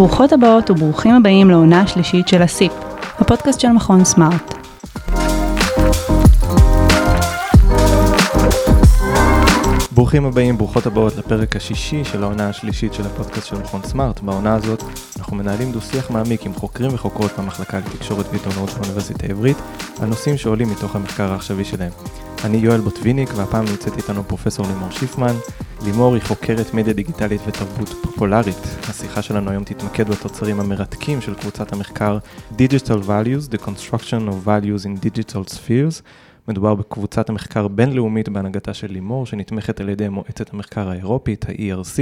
ברוכות הבאות וברוכים הבאים לעונה השלישית של הסיפ, הפודקאסט של מכון סמארט. ברוכים הבאים, ברוכות הבאות לפרק השישי של העונה השלישית של הפודקאסט של מכון סמארט. בעונה הזאת אנחנו מנהלים דו-שיח מעמיק עם חוקרים וחוקרות במחלקה לתקשורת ועיתונות באוניברסיטה העברית, על נושאים שעולים מתוך המחקר העכשווי שלהם. אני יואל בוטוויניק, והפעם נמצאת איתנו פרופסור לימור שיפמן. לימור היא חוקרת מדיה דיגיטלית ותרבות פופולרית. השיחה שלנו היום תתמקד בתוצרים המרתקים של קבוצת המחקר Digital Values, The Construction of Values in Digital Spheres. מדובר בקבוצת המחקר בינלאומית בהנהגתה של לימור, שנתמכת על ידי מועצת המחקר האירופית, ה-ERC,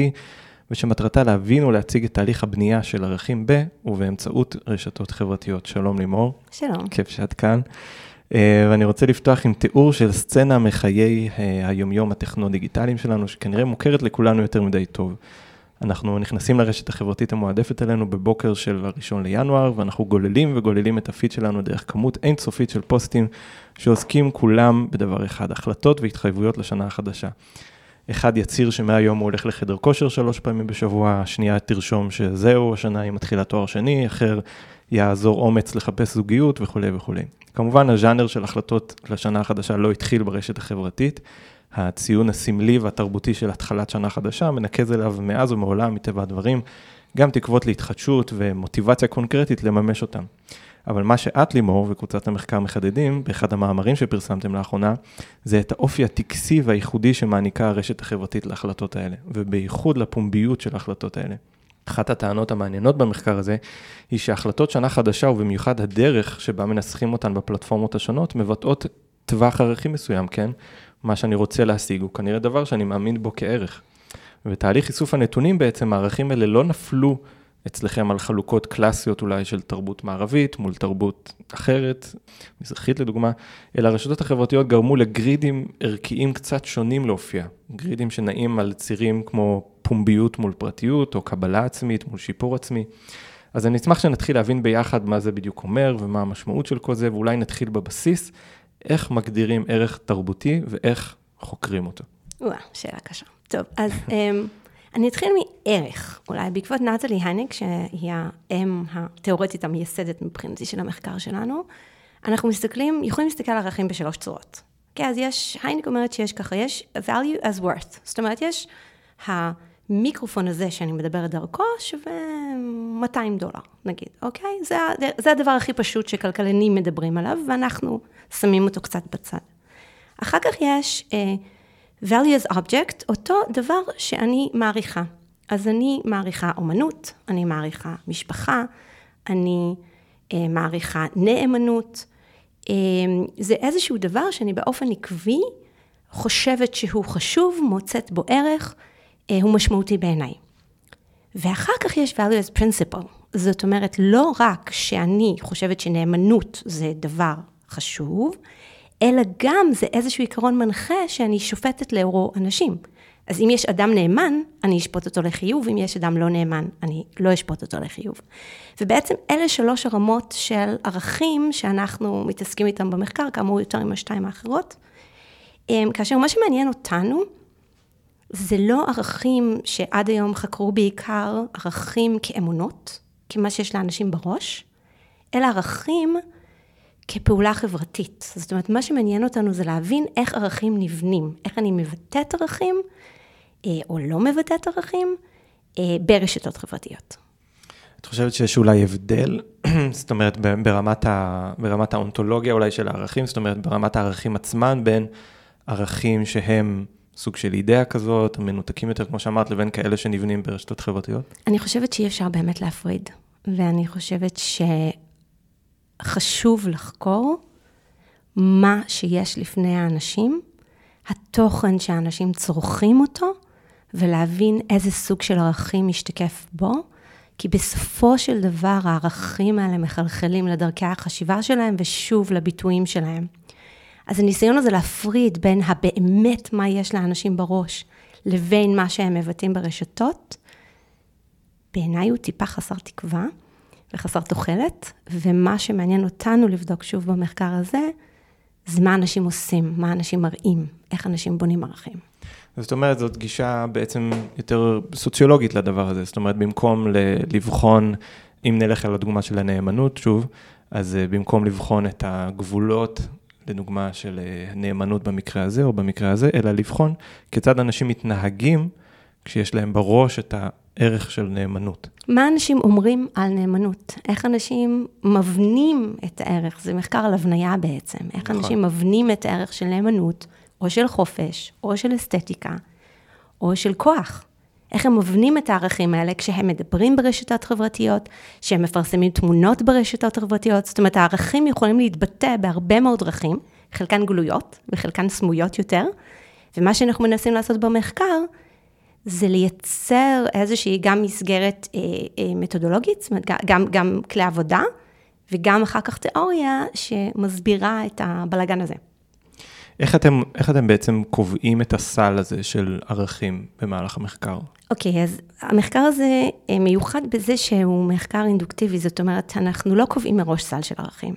ושמטרתה להבין ולהציג את תהליך הבנייה של ערכים ב ובאמצעות רשתות חברתיות. שלום לימור. שלום. כיף שאת כאן. אה, ואני רוצה לפתוח עם תיאור של סצנה מחיי אה, היומיום הטכנו-דיגיטליים שלנו, שכנראה מוכרת לכולנו יותר מדי טוב. אנחנו נכנסים לרשת החברתית המועדפת עלינו בבוקר של הראשון לינואר, ואנחנו גוללים וגוללים את הפיד שלנו דרך כמות אינסופית של פוסטים שעוסקים כולם בדבר אחד, החלטות והתחייבויות לשנה החדשה. אחד יצהיר שמהיום הוא הולך לחדר כושר שלוש פעמים בשבוע, השנייה תרשום שזהו, השנה היא מתחילה תואר שני, אחר יעזור אומץ לחפש זוגיות וכולי וכולי. כמובן, הז'אנר של החלטות לשנה החדשה לא התחיל ברשת החברתית. הציון הסמלי והתרבותי של התחלת שנה חדשה מנקז אליו מאז ומעולם, מטבע הדברים, גם תקוות להתחדשות ומוטיבציה קונקרטית לממש אותם. אבל מה שאת, לימור, וקבוצת המחקר מחדדים, באחד המאמרים שפרסמתם לאחרונה, זה את האופי הטקסי והייחודי שמעניקה הרשת החברתית להחלטות האלה, ובייחוד לפומביות של ההחלטות האלה. אחת הטענות המעניינות במחקר הזה, היא שהחלטות שנה חדשה, ובמיוחד הדרך שבה מנסחים אותן בפלטפורמות השונות, מבטאות טווח ערכים מסוים, כן? מה שאני רוצה להשיג הוא כנראה דבר שאני מאמין בו כערך. ובתהליך איסוף הנתונים בעצם הערכים האלה לא נפלו אצלכם על חלוקות קלאסיות אולי של תרבות מערבית מול תרבות אחרת, מזרחית לדוגמה, אלא הרשתות החברתיות גרמו לגרידים ערכיים קצת שונים להופיע. גרידים שנעים על צירים כמו פומביות מול פרטיות, או קבלה עצמית מול שיפור עצמי. אז אני אשמח שנתחיל להבין ביחד מה זה בדיוק אומר ומה המשמעות של כל זה, ואולי נתחיל בבסיס, איך מגדירים ערך תרבותי ואיך חוקרים אותו. וואו, שאלה קשה. טוב, אז אמ, אני אתחיל מערך, אולי בעקבות נטלי הייניק, שהיא האם התיאורטית המייסדת מבחינתי של המחקר שלנו, אנחנו מסתכלים, יכולים להסתכל על ערכים בשלוש צורות. כן, אז יש, הייניק אומרת שיש ככה, יש value as worth, זאת אומרת, יש המיקרופון הזה שאני מדברת דרכו שווה 200 דולר, נגיד, אוקיי? זה, זה הדבר הכי פשוט שכלכלנים מדברים עליו, ואנחנו שמים אותו קצת בצד. אחר כך יש uh, value as object, אותו דבר שאני מעריכה. אז אני מעריכה אומנות, אני מעריכה משפחה, אני uh, מעריכה נאמנות. Uh, זה איזשהו דבר שאני באופן עקבי חושבת שהוא חשוב, מוצאת בו ערך, uh, הוא משמעותי בעיניי. ואחר כך יש value as principle. זאת אומרת, לא רק שאני חושבת שנאמנות זה דבר חשוב, אלא גם זה איזשהו עיקרון מנחה שאני שופטת לאורו אנשים. אז אם יש אדם נאמן, אני אשפוט אותו לחיוב, אם יש אדם לא נאמן, אני לא אשפוט אותו לחיוב. ובעצם אלה שלוש הרמות של ערכים שאנחנו מתעסקים איתם במחקר, כאמור יותר עם השתיים האחרות. אמ, כאשר מה שמעניין אותנו, זה לא ערכים שעד היום חקרו בעיקר ערכים כאמונות, כמה שיש לאנשים בראש, אלא ערכים כפעולה חברתית. זאת אומרת, מה שמעניין אותנו זה להבין איך ערכים נבנים, איך אני מבטאת ערכים, אה, או לא מבטאת ערכים, אה, ברשתות חברתיות. את חושבת שיש אולי הבדל, זאת אומרת, ברמת, ה, ברמת האונתולוגיה אולי של הערכים, זאת אומרת, ברמת הערכים עצמם, בין ערכים שהם סוג של אידאה כזאת, מנותקים יותר, כמו שאמרת, לבין כאלה שנבנים ברשתות חברתיות? אני חושבת שאי אפשר באמת להפריד, ואני חושבת ש... חשוב לחקור מה שיש לפני האנשים, התוכן שהאנשים צורכים אותו, ולהבין איזה סוג של ערכים משתקף בו, כי בסופו של דבר הערכים האלה מחלחלים לדרכי החשיבה שלהם ושוב לביטויים שלהם. אז הניסיון הזה להפריד בין הבאמת מה יש לאנשים בראש, לבין מה שהם מבטאים ברשתות, בעיניי הוא טיפה חסר תקווה. וחסר תוחלת, ומה שמעניין אותנו לבדוק שוב במחקר הזה, זה מה אנשים עושים, מה אנשים מראים, איך אנשים בונים ערכים. זאת אומרת, זאת גישה בעצם יותר סוציולוגית לדבר הזה. זאת אומרת, במקום לבחון, אם נלך על הדוגמה של הנאמנות, שוב, אז אה, במקום לבחון את הגבולות, לדוגמה של אה, נאמנות במקרה הזה או במקרה הזה, אלא לבחון כיצד אנשים מתנהגים כשיש להם בראש את הערך של נאמנות. מה אנשים אומרים על נאמנות? איך אנשים מבנים את הערך? זה מחקר על הבניה בעצם. איך נכון. אנשים מבנים את הערך של נאמנות, או של חופש, או של אסתטיקה, או של כוח. איך הם מבנים את הערכים האלה כשהם מדברים ברשתות חברתיות, כשהם מפרסמים תמונות ברשתות חברתיות. זאת אומרת, הערכים יכולים להתבטא בהרבה מאוד דרכים, חלקן גלויות וחלקן סמויות יותר, ומה שאנחנו מנסים לעשות במחקר, זה לייצר איזושהי גם מסגרת אה, אה, מתודולוגית, זאת אומרת, גם, גם כלי עבודה, וגם אחר כך תיאוריה שמסבירה את הבלגן הזה. איך אתם, איך אתם בעצם קובעים את הסל הזה של ערכים במהלך המחקר? אוקיי, okay, אז המחקר הזה אה, מיוחד בזה שהוא מחקר אינדוקטיבי, זאת אומרת, אנחנו לא קובעים מראש סל של ערכים.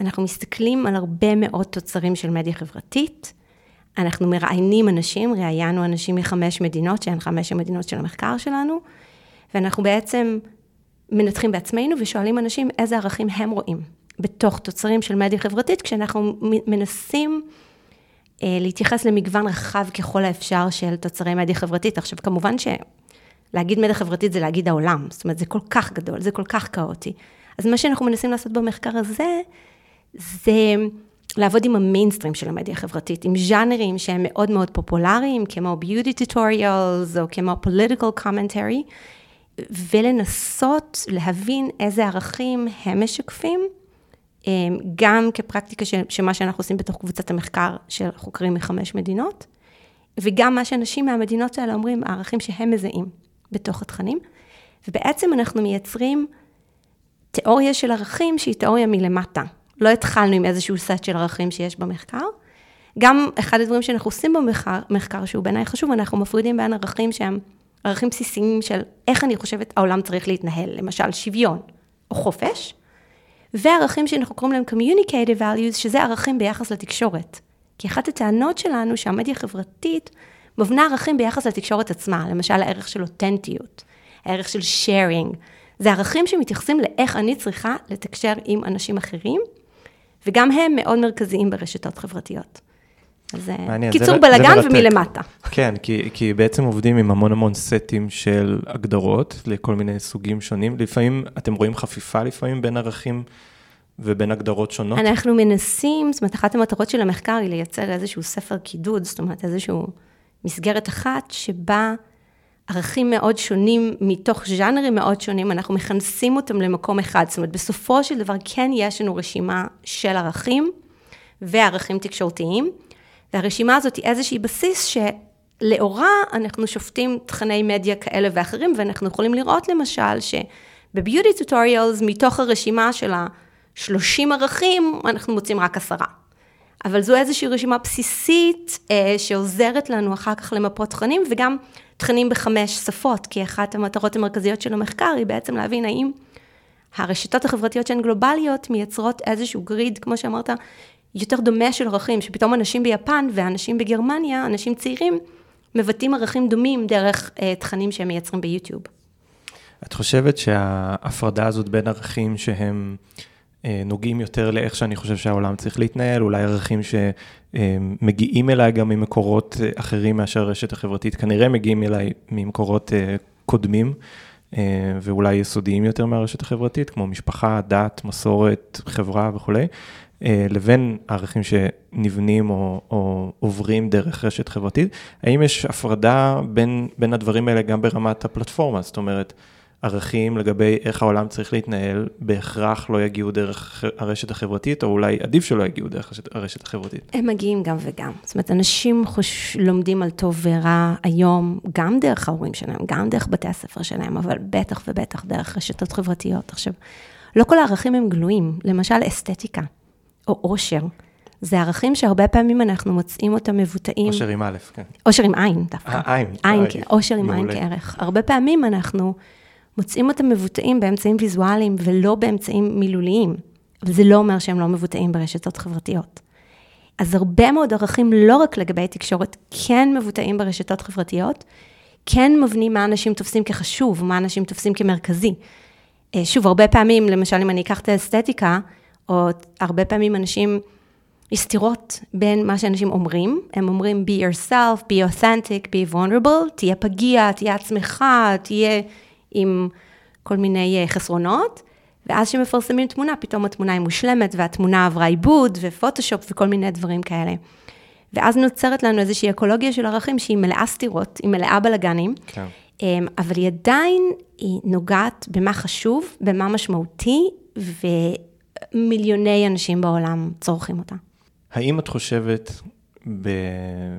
אנחנו מסתכלים על הרבה מאוד תוצרים של מדיה חברתית, אנחנו מראיינים אנשים, ראיינו אנשים מחמש מדינות, שהן חמש המדינות של המחקר שלנו, ואנחנו בעצם מנתחים בעצמנו ושואלים אנשים איזה ערכים הם רואים בתוך תוצרים של מדיה חברתית, כשאנחנו מנסים אה, להתייחס למגוון רחב ככל האפשר של תוצרי מדיה חברתית. עכשיו, כמובן שלהגיד מדיה חברתית זה להגיד העולם, זאת אומרת, זה כל כך גדול, זה כל כך כאוטי. אז מה שאנחנו מנסים לעשות במחקר הזה, זה לעבוד עם המיינסטרים של המדיה החברתית, עם ז'אנרים שהם מאוד מאוד פופולריים, כמו beauty tutorials או כמו political commentary, ולנסות להבין איזה ערכים הם משקפים, אמ, גם כפרקטיקה של, של מה שאנחנו עושים בתוך קבוצת המחקר של חוקרים מחמש מדינות, וגם מה שאנשים מהמדינות האלה אומרים, הערכים שהם מזהים בתוך התכנים, ובעצם אנחנו מייצרים תיאוריה של ערכים שהיא תיאוריה מלמטה. לא התחלנו עם איזשהו סט של ערכים שיש במחקר. גם אחד הדברים שאנחנו עושים במחקר, שהוא בעיניי חשוב, אנחנו מפרידים בין ערכים שהם ערכים בסיסיים של איך אני חושבת העולם צריך להתנהל, למשל שוויון או חופש, וערכים שאנחנו קוראים להם communicative values, שזה ערכים ביחס לתקשורת. כי אחת הטענות שלנו שהמדיה החברתית מבנה ערכים ביחס לתקשורת עצמה, למשל הערך של אותנטיות, הערך של sharing, זה ערכים שמתייחסים לאיך אני צריכה לתקשר עם אנשים אחרים, וגם הם מאוד מרכזיים ברשתות חברתיות. אז אה, מעניין, קיצור זה, בלגן זה ומלמטה. כן, כי, כי בעצם עובדים עם המון המון סטים של הגדרות לכל מיני סוגים שונים. לפעמים אתם רואים חפיפה לפעמים בין ערכים ובין הגדרות שונות? אנחנו מנסים, זאת אומרת, אחת המטרות של המחקר היא לייצר איזשהו ספר קידוד, זאת אומרת, איזשהו מסגרת אחת שבה ערכים מאוד שונים, מתוך ז'אנרים מאוד שונים, אנחנו מכנסים אותם למקום אחד. זאת אומרת, בסופו של דבר כן יש לנו רשימה של ערכים וערכים תקשורתיים, והרשימה הזאת היא איזושהי בסיס שלאורה אנחנו שופטים תכני מדיה כאלה ואחרים, ואנחנו יכולים לראות למשל שבביוטי טוטוריאלס, מתוך הרשימה של ה-30 ערכים, אנחנו מוצאים רק עשרה. אבל זו איזושהי רשימה בסיסית אה, שעוזרת לנו אחר כך למפות תכנים, וגם תכנים בחמש שפות, כי אחת המטרות המרכזיות של המחקר היא בעצם להבין האם הרשתות החברתיות שהן גלובליות מייצרות איזשהו גריד, כמו שאמרת, יותר דומה של ערכים, שפתאום אנשים ביפן ואנשים בגרמניה, אנשים צעירים, מבטאים ערכים דומים דרך אה, תכנים שהם מייצרים ביוטיוב. את חושבת שההפרדה הזאת בין ערכים שהם נוגעים יותר לאיך שאני חושב שהעולם צריך להתנהל, אולי ערכים שמגיעים אליי גם ממקורות אה, אחרים מאשר הרשת החברתית, כנראה מגיעים אליי ממקורות אה, קודמים, ואולי יסודיים יותר מהרשת החברתית, כמו משפחה, דת, מסורת, חברה וכולי, לבין הערכים שנבנים או, או עוברים דרך רשת חברתית. האם יש הפרדה בין, בין הדברים האלה גם ברמת הפלטפורמה? זאת אומרת, ערכים לגבי איך העולם צריך להתנהל, בהכרח לא יגיעו דרך הרשת החברתית, או אולי עדיף שלא יגיעו דרך הרשת החברתית. הם מגיעים גם וגם. זאת אומרת, אנשים חוש... לומדים על טוב ורע היום, גם דרך ההורים שלהם, גם דרך בתי הספר שלהם, אבל בטח ובטח דרך רשתות חברתיות. עכשיו, לא כל הערכים הם גלויים, למשל אסתטיקה, או עושר. זה ערכים שהרבה פעמים אנחנו מוצאים אותם מבוטאים. עושר עם א', כן. עושר עם עין דווקא. אה, עין. עין, כן, עושר עם עין כערך. הרבה פעמים אנחנו... מוצאים אותם מבוטאים באמצעים ויזואליים ולא באמצעים מילוליים. אבל זה לא אומר שהם לא מבוטאים ברשתות חברתיות. אז הרבה מאוד ערכים, לא רק לגבי תקשורת, כן מבוטאים ברשתות חברתיות, כן מבנים מה אנשים תופסים כחשוב, מה אנשים תופסים כמרכזי. אה, שוב, הרבה פעמים, למשל, אם אני אקח את האסתטיקה, או הרבה פעמים אנשים, יש סתירות בין מה שאנשים אומרים, הם אומרים be yourself, be authentic, be vulnerable, תהיה פגיע, תהיה עצמך, תהיה עם כל מיני אה, חסרונות, ואז כשמפרסמים תמונה, פתאום התמונה היא מושלמת, והתמונה עברה עיבוד, ופוטושופ, וכל מיני דברים כאלה. ואז נוצרת לנו איזושהי אקולוגיה של ערכים שהיא מלאה סתירות, היא מלאה בלאגנים, כן. אמ, אבל היא עדיין, היא נוגעת במה חשוב, במה משמעותי, ומיליוני אנשים בעולם צורכים אותה. האם את חושבת,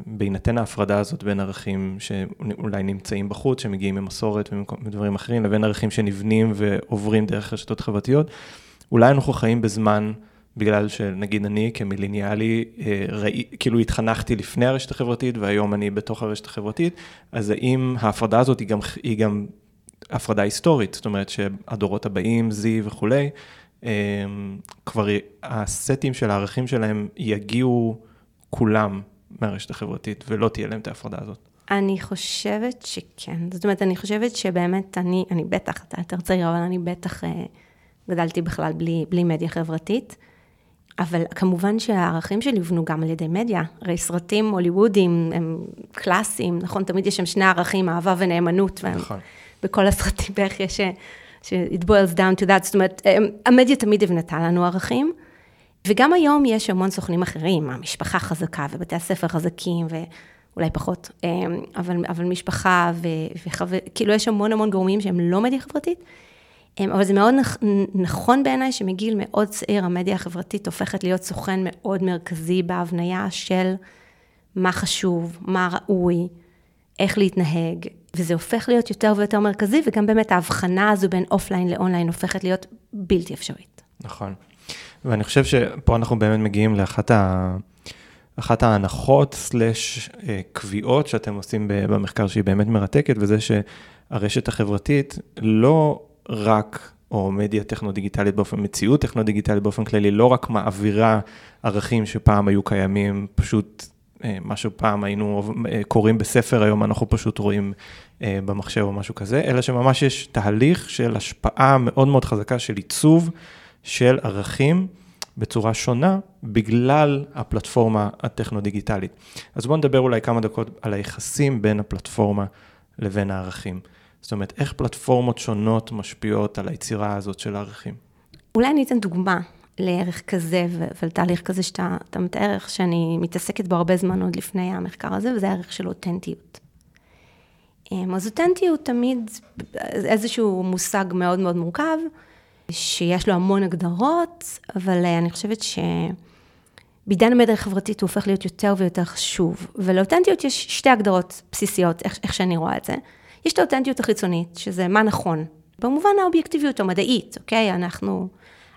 בהינתן ההפרדה הזאת בין ערכים שאולי נמצאים בחוץ, שמגיעים ממסורת ומדברים אחרים, לבין ערכים שנבנים ועוברים דרך רשתות חברתיות, אולי אנחנו חיים בזמן... בגלל שנגיד אני כמיליניאלי, אה, ראי, כאילו התחנכתי לפני הרשת החברתית והיום אני בתוך הרשת החברתית, אז האם ההפרדה הזאת היא גם, היא גם הפרדה היסטורית, זאת אומרת שהדורות הבאים, זי וכולי, אה, כבר הסטים של הערכים שלהם יגיעו כולם מהרשת החברתית ולא תהיה להם את ההפרדה הזאת. אני חושבת שכן, זאת אומרת, אני חושבת שבאמת אני, אני בטח, אתה יותר צעיר, אבל אני בטח אה, גדלתי בכלל בלי, בלי מדיה חברתית. אבל כמובן שהערכים שלי הובנו גם על ידי מדיה. הרי סרטים הוליוודיים הם קלאסיים, נכון? תמיד יש שם שני ערכים, אהבה ונאמנות. נכון. בכל הסרטים בערך יש, ש- it boils down to that, זאת אומרת, המדיה תמיד הבנתה לנו ערכים. וגם היום יש המון סוכנים אחרים, המשפחה חזקה ובתי הספר חזקים, ואולי פחות, אבל, אבל משפחה וחבר, כאילו יש המון המון גורמים שהם לא מדיה חברתית. אמ, אבל זה מאוד נכון בעיניי שמגיל מאוד צעיר המדיה החברתית הופכת להיות סוכן מאוד מרכזי בהבניה של מה חשוב, מה ראוי, איך להתנהג, וזה הופך להיות יותר ויותר מרכזי, וגם באמת ההבחנה הזו בין offline ל online הופכת להיות בלתי אפשרית. נכון. ואני חושב שפה אנחנו באמת מגיעים לאחת ה... אחת ההנחות slash אה, קביעות שאתם עושים במחקר שהיא באמת מרתקת, וזה שהרשת החברתית לא רק, או מדיה טכנו-דיגיטלית באופן, מציאות טכנו-דיגיטלית באופן כללי, לא רק מעבירה ערכים שפעם היו קיימים, פשוט אה, משהו פעם היינו אה, קוראים בספר, היום אנחנו פשוט רואים אה, במחשב או משהו כזה, אלא שממש יש תהליך של השפעה מאוד מאוד חזקה של עיצוב של ערכים. בצורה שונה בגלל הפלטפורמה הטכנו-דיגיטלית. אז בואו נדבר אולי כמה דקות על היחסים בין הפלטפורמה לבין הערכים. זאת אומרת, איך פלטפורמות שונות משפיעות על היצירה הזאת של הערכים? אולי אני אתן דוגמה לערך כזה ולתהליך כזה שאתה מתאר, איך שאני מתעסקת בו הרבה זמן עוד לפני המחקר הזה, וזה הערך של אותנטיות. אמ, אז אותנטיות תמיד איזשהו מושג מאוד מאוד מורכב, שיש לו המון הגדרות, אבל אני חושבת שבעידן המדיה החברתית הוא הופך להיות יותר ויותר חשוב. ולאותנטיות יש שתי הגדרות בסיסיות, איך, איך שאני רואה את זה. יש את האותנטיות החיצונית, שזה מה נכון. במובן האובייקטיביות המדעית, אוקיי? אנחנו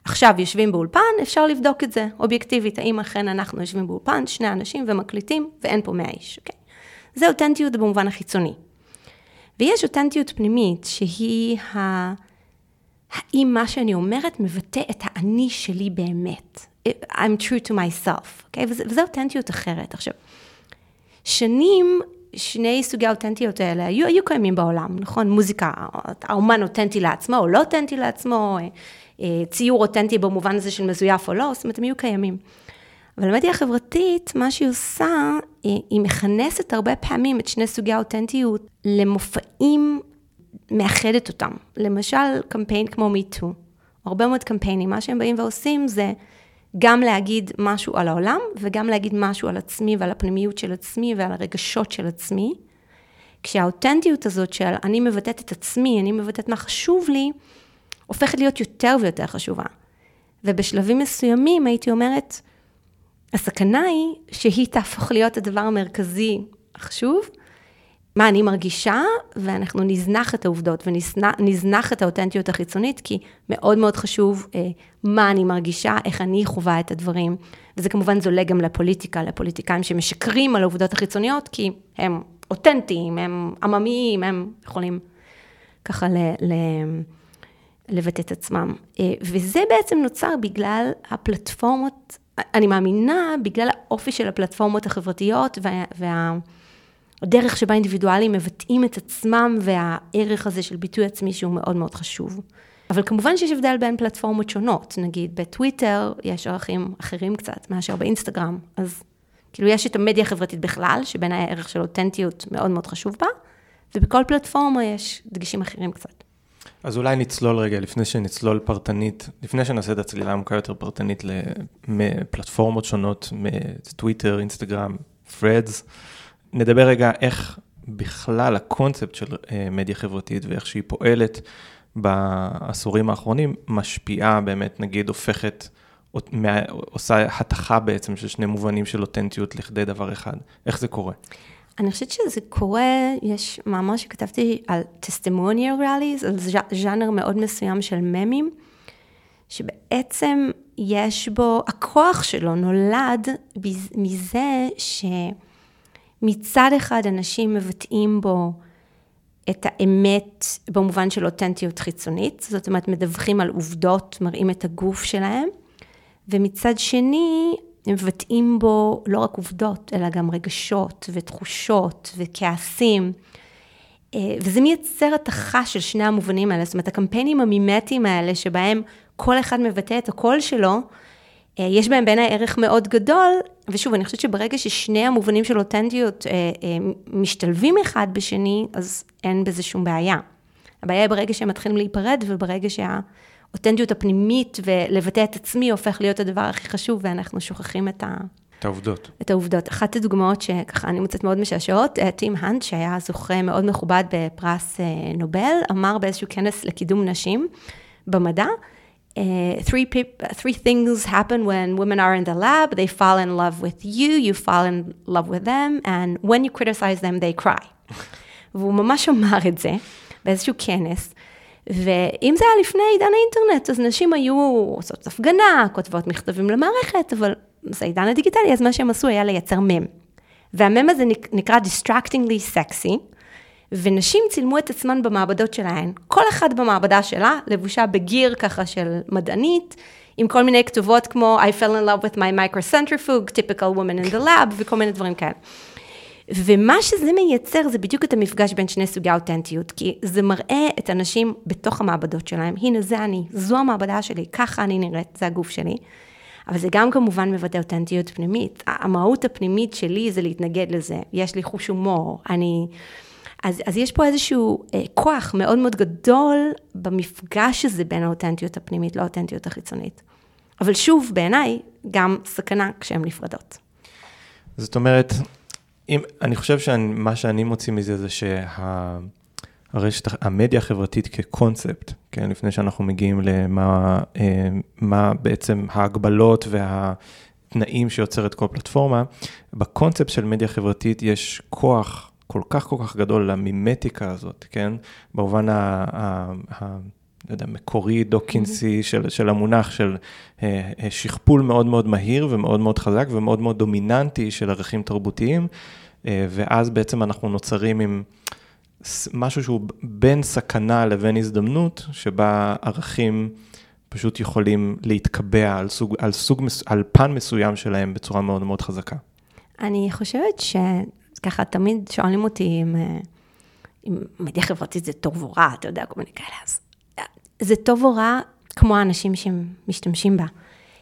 עכשיו יושבים באולפן, אפשר לבדוק את זה אובייקטיבית, האם אכן אנחנו יושבים באולפן, שני אנשים ומקליטים, ואין פה מאה איש, אוקיי? זה אותנטיות במובן החיצוני. ויש אותנטיות פנימית, שהיא ה... האם מה שאני אומרת מבטא את האני שלי באמת. I'm true to myself, אוקיי? Okay? וזו אותנטיות אחרת. עכשיו, שנים שני סוגי האותנטיות האלה היו, היו קיימים בעולם, נכון? מוזיקה, האומן אותנטי לעצמו או לא אותנטי לעצמו, אה, ציור אותנטי במובן הזה של מזויף או לא, זאת אומרת, הם היו קיימים. אבל המדיה החברתית, מה שהיא עושה, היא, היא מכנסת הרבה פעמים את שני סוגי האותנטיות למופעים, מאחדת אותם. למשל, קמפיין כמו MeToo, הרבה מאוד קמפיינים, מה שהם באים ועושים זה גם להגיד משהו על העולם, וגם להגיד משהו על עצמי ועל הפנימיות של עצמי ועל הרגשות של עצמי. כשהאותנטיות הזאת של אני מבטאת את עצמי, אני מבטאת מה חשוב לי, הופכת להיות יותר ויותר חשובה. ובשלבים מסוימים הייתי אומרת, הסכנה היא שהיא תהפוך להיות הדבר המרכזי החשוב, מה אני מרגישה, ואנחנו נזנח את העובדות ונזנח את האותנטיות החיצונית, כי מאוד מאוד חשוב אה, מה אני מרגישה, איך אני חווה את הדברים. וזה כמובן זולג גם לפוליטיקה, לפוליטיקאים שמשקרים על העובדות החיצוניות, כי הם אותנטיים, הם עממיים, הם יכולים ככה ל... ל לבטא את עצמם. אה, וזה בעצם נוצר בגלל הפלטפורמות אני מאמינה, בגלל האופי של הפלטפורמות החברתיות וה... וה הדרך שבה אינדיבידואלים מבטאים את עצמם והערך הזה של ביטוי עצמי שהוא מאוד מאוד חשוב. אבל כמובן שיש הבדל בין פלטפורמות שונות, נגיד בטוויטר יש ערכים אחרים קצת מאשר באינסטגרם, אז כאילו יש את המדיה החברתית בכלל, שבעיניי הערך של אותנטיות מאוד מאוד חשוב בה, ובכל פלטפורמה יש דגשים אחרים קצת. אז אולי נצלול רגע, לפני שנצלול פרטנית, לפני שנעשה את הצלילה עמוקה יותר פרטנית לפלטפורמות שונות, מטוויטר, אינסטגרם, פרדס, נדבר רגע איך בכלל הקונספט של אה, מדיה חברתית ואיך שהיא פועלת בעשורים האחרונים, משפיעה באמת, נגיד, הופכת, עושה התכה בעצם של שני מובנים של אותנטיות לכדי דבר אחד. איך זה קורה? אני חושבת שזה קורה, יש מאמר שכתבתי על testimonial rallies, על ז'אנר מאוד מסוים של ממים, שבעצם יש בו, הכוח שלו נולד מזה שמצד אחד אנשים מבטאים בו את האמת במובן של אותנטיות חיצונית, זאת אומרת מדווחים על עובדות, מראים את הגוף שלהם, ומצד שני הם מבטאים בו לא רק עובדות, אלא גם רגשות ותחושות וכעסים. אה, וזה מייצר התכה של שני המובנים האלה, זאת אומרת, הקמפיינים המימטיים האלה, שבהם כל אחד מבטא את הקול שלו, יש בהם בעיניי ערך מאוד גדול, ושוב, אני חושבת שברגע ששני המובנים של אותנטיות אה, משתלבים אחד בשני, אז אין בזה שום בעיה. הבעיה היא ברגע שהם מתחילים להיפרד, וברגע שה... האותנטיות הפנימית ולבטא את עצמי הופך להיות הדבר הכי חשוב, ואנחנו שוכחים את ה... את העובדות. את העובדות. אחת הדוגמאות שככה אני מוצאת מאוד משעשעות, אה, טים האנט, שהיה זוכה מאוד מכובד בפרס אה, נובל, אמר באיזשהו כנס לקידום נשים במדע, Uh, three, pe- three things happen when women are in the lab. They fall in love with you, you fall in love with them, and when you criticize them, they cry. והוא ממש אמר את זה באיזשהו כנס, ואם זה היה לפני עידן האינטרנט, אז נשים היו עושות הפגנה, כותבות מכתבים למערכת, אבל זה עידן הדיגיטלי, אז מה שהם עשו היה לייצר מם. והמם הזה נקרא Distractingly Sexy, ונשים צילמו את עצמן במעבדות שלהן. כל אחת במעבדה שלה, לבושה בגיר ככה של מדענית, עם כל מיני כתובות כמו I fell in love with my microcentrifuge, typical woman in the lab, וכל מיני דברים כאלה. ומה שזה מייצר זה בדיוק את המפגש בין שני סוגי האותנטיות, כי זה מראה את הנשים בתוך המעבדות שלהם, הנה זה אני, זו המעבדה שלי, ככה אני נראית, זה הגוף שלי. אבל זה גם כמובן מבטא אותנטיות פנימית. המהות הפנימית שלי זה להתנגד לזה, יש לי חוש הומור, אני... אז, אז יש פה איזשהו אה, כוח מאוד מאוד גדול במפגש הזה בין האותנטיות הפנימית לאותנטיות החיצונית. אבל שוב, בעיניי, גם סכנה כשהן נפרדות. זאת אומרת, אם, אני חושב שמה שאני מוציא מזה זה שהרשת, המדיה החברתית כקונספט, כן, לפני שאנחנו מגיעים למה אה, מה בעצם ההגבלות והתנאים שיוצרת כל פלטפורמה, בקונספט של מדיה חברתית יש כוח כל כך כל כך גדול למימטיקה הזאת, כן, במובן ה... ה, ה לא יודע, מקורי, דוקינסי mm-hmm. של, של המונח של אה, אה, שכפול מאוד מאוד מהיר ומאוד מאוד חזק ומאוד מאוד דומיננטי של ערכים תרבותיים, אה, ואז בעצם אנחנו נוצרים עם משהו שהוא בין סכנה לבין הזדמנות, שבה ערכים פשוט יכולים להתקבע על, סוג, על, סוג, על פן מסוים שלהם בצורה מאוד מאוד חזקה. אני חושבת שככה תמיד שואלים אותי אם, אם מדיה חברתית זה טוב או רע, אתה יודע, כל מיני כאלה, אז זה טוב או רע כמו האנשים שמשתמשים בה.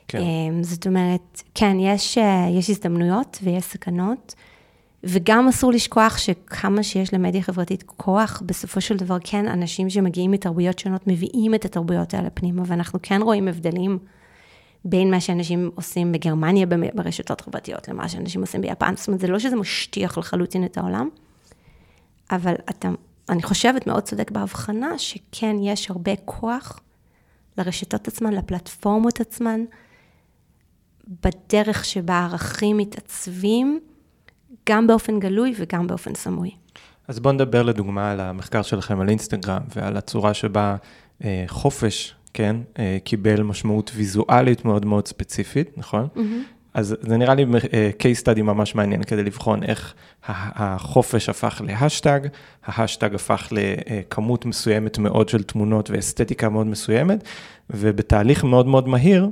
כן. אמ, זאת אומרת, כן, יש, אה, יש הזדמנויות ויש סכנות, וגם אסור לשכוח שכמה שיש למדיה חברתית כוח, בסופו של דבר, כן, אנשים שמגיעים מתרבויות שונות מביאים את התרבויות האלה פנימה, ואנחנו כן רואים הבדלים בין מה שאנשים עושים בגרמניה ברשתות חברתיות למה שאנשים עושים ביפן. זאת אומרת, זה לא שזה משטיח לחלוטין את העולם, אבל אתה אני חושבת, מאוד צודק בהבחנה, שכן, יש הרבה כוח לרשתות עצמן, לפלטפורמות עצמן, בדרך שבה הערכים מתעצבים, גם באופן גלוי וגם באופן סמוי. אז בואו נדבר לדוגמה על המחקר שלכם על אינסטגרם ועל הצורה שבה אה, חופש, כן, אה, קיבל משמעות ויזואלית מאוד מאוד ספציפית, נכון? Mm-hmm. אז זה נראה לי אה, case study ממש מעניין כדי לבחון איך החופש הפך להאשטג, ההאשטג הפך לכמות מסוימת מאוד של תמונות ואסתטיקה מאוד מסוימת, ובתהליך מאוד מאוד מהיר,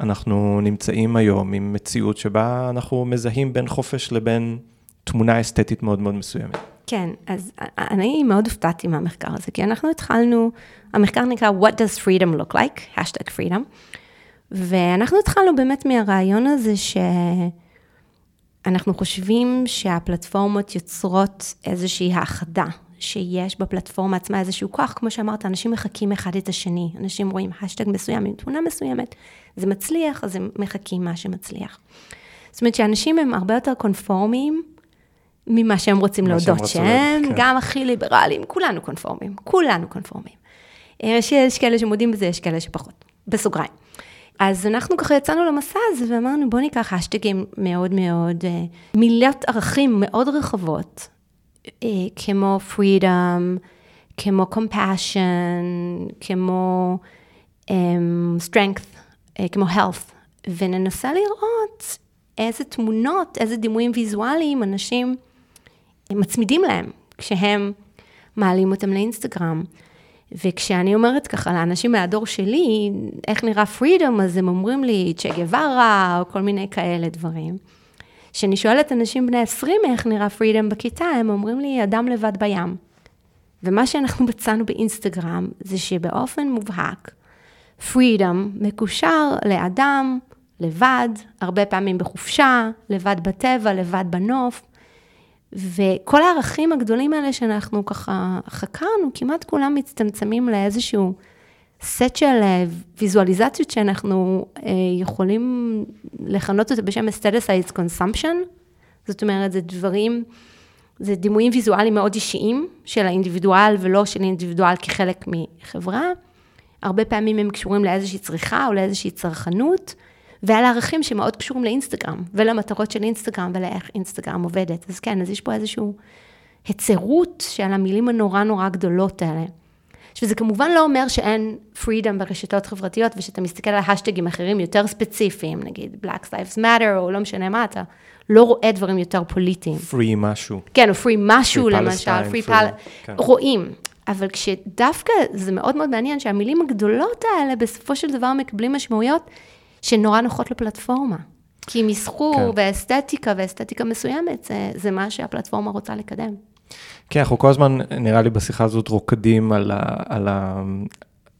אנחנו נמצאים היום עם מציאות שבה אנחנו מזהים בין חופש לבין תמונה אסתטית מאוד מאוד מסוימת. כן, אז אני מאוד הופתעתי מהמחקר הזה, כי אנחנו התחלנו, המחקר נקרא What does freedom look like? hashtag freedom. ואנחנו התחלנו באמת מהרעיון הזה שאנחנו חושבים שהפלטפורמות יוצרות איזושהי האחדה, שיש בפלטפורמה עצמה איזשהו כוח, כמו שאמרת, אנשים מחקים אחד את השני, אנשים רואים השטג מסוים עם תמונה מסוימת, זה מצליח, אז הם מחקים מה שמצליח. זאת אומרת שאנשים הם הרבה יותר קונפורמיים ממה שהם רוצים להודות שהם, כן. גם הכי ליברליים, כולנו קונפורמים, כולנו קונפורמים. יש, יש כאלה שמודים בזה, יש כאלה שפחות, בסוגריים. אז אנחנו ככה יצאנו למסע הזה ואמרנו, בואו ניקח השטגים מאוד מאוד, אה, מילות ערכים מאוד רחבות, אה, כמו freedom, כמו compassion, כמו um, strength, כמו health, וננסה לראות איזה תמונות, איזה דימויים ויזואליים אנשים מצמידים להם כשהם מעלים אותם לאינסטגרם. וכשאני אומרת ככה לאנשים מהדור שלי, איך נראה פרידום, אז הם אומרים לי צ'ה גווארה, או כל מיני כאלה דברים. כשאני שואלת אנשים בני 20 איך נראה פרידום בכיתה, הם אומרים לי, אדם לבד בים. ומה שאנחנו מצאנו באינסטגרם, זה שבאופן מובהק, פרידום מקושר לאדם לבד, הרבה פעמים בחופשה, לבד בטבע, לבד בנוף. וכל הערכים הגדולים האלה שאנחנו ככה חקרנו, כמעט כולם מצטמצמים לאיזשהו סט של אה, ויזואליזציות שאנחנו אה, יכולים לכנות אותה בשם aestheticized consumption. זאת אומרת, זה דברים, זה דימויים ויזואליים מאוד אישיים של האינדיבידואל ולא של האינדיבידואל כחלק מחברה. הרבה פעמים הם קשורים לאיזושהי צריכה או לאיזושהי צרכנות. ועל הערכים שמאוד קשורים לאינסטגרם, ולמטרות של אינסטגרם, ולאיך אינסטגרם עובדת. אז כן, אז יש פה איזושהי היצרות של המילים הנורא נורא גדולות האלה. שזה כמובן לא אומר שאין freedom ברשתות חברתיות, ושאתה מסתכל על השטגים אחרים יותר ספציפיים, נגיד Black Lives Matter, או לא משנה מה, אתה לא רואה דברים יותר פוליטיים. free משהו. כן, או free משהו free למשל, free פל... כן. רואים. אבל כשדווקא זה מאוד מאוד מעניין שהמילים הגדולות האלה בסופו של דבר מקבלים משמעויות שנורא נוחות לפלטפורמה. כי מסחור כן. ואסתטיקה ואסתטיקה מסוימת, זה, זה מה שהפלטפורמה רוצה לקדם. כן, אנחנו כל הזמן, נראה לי בשיחה הזאת, רוקדים על ה... על ה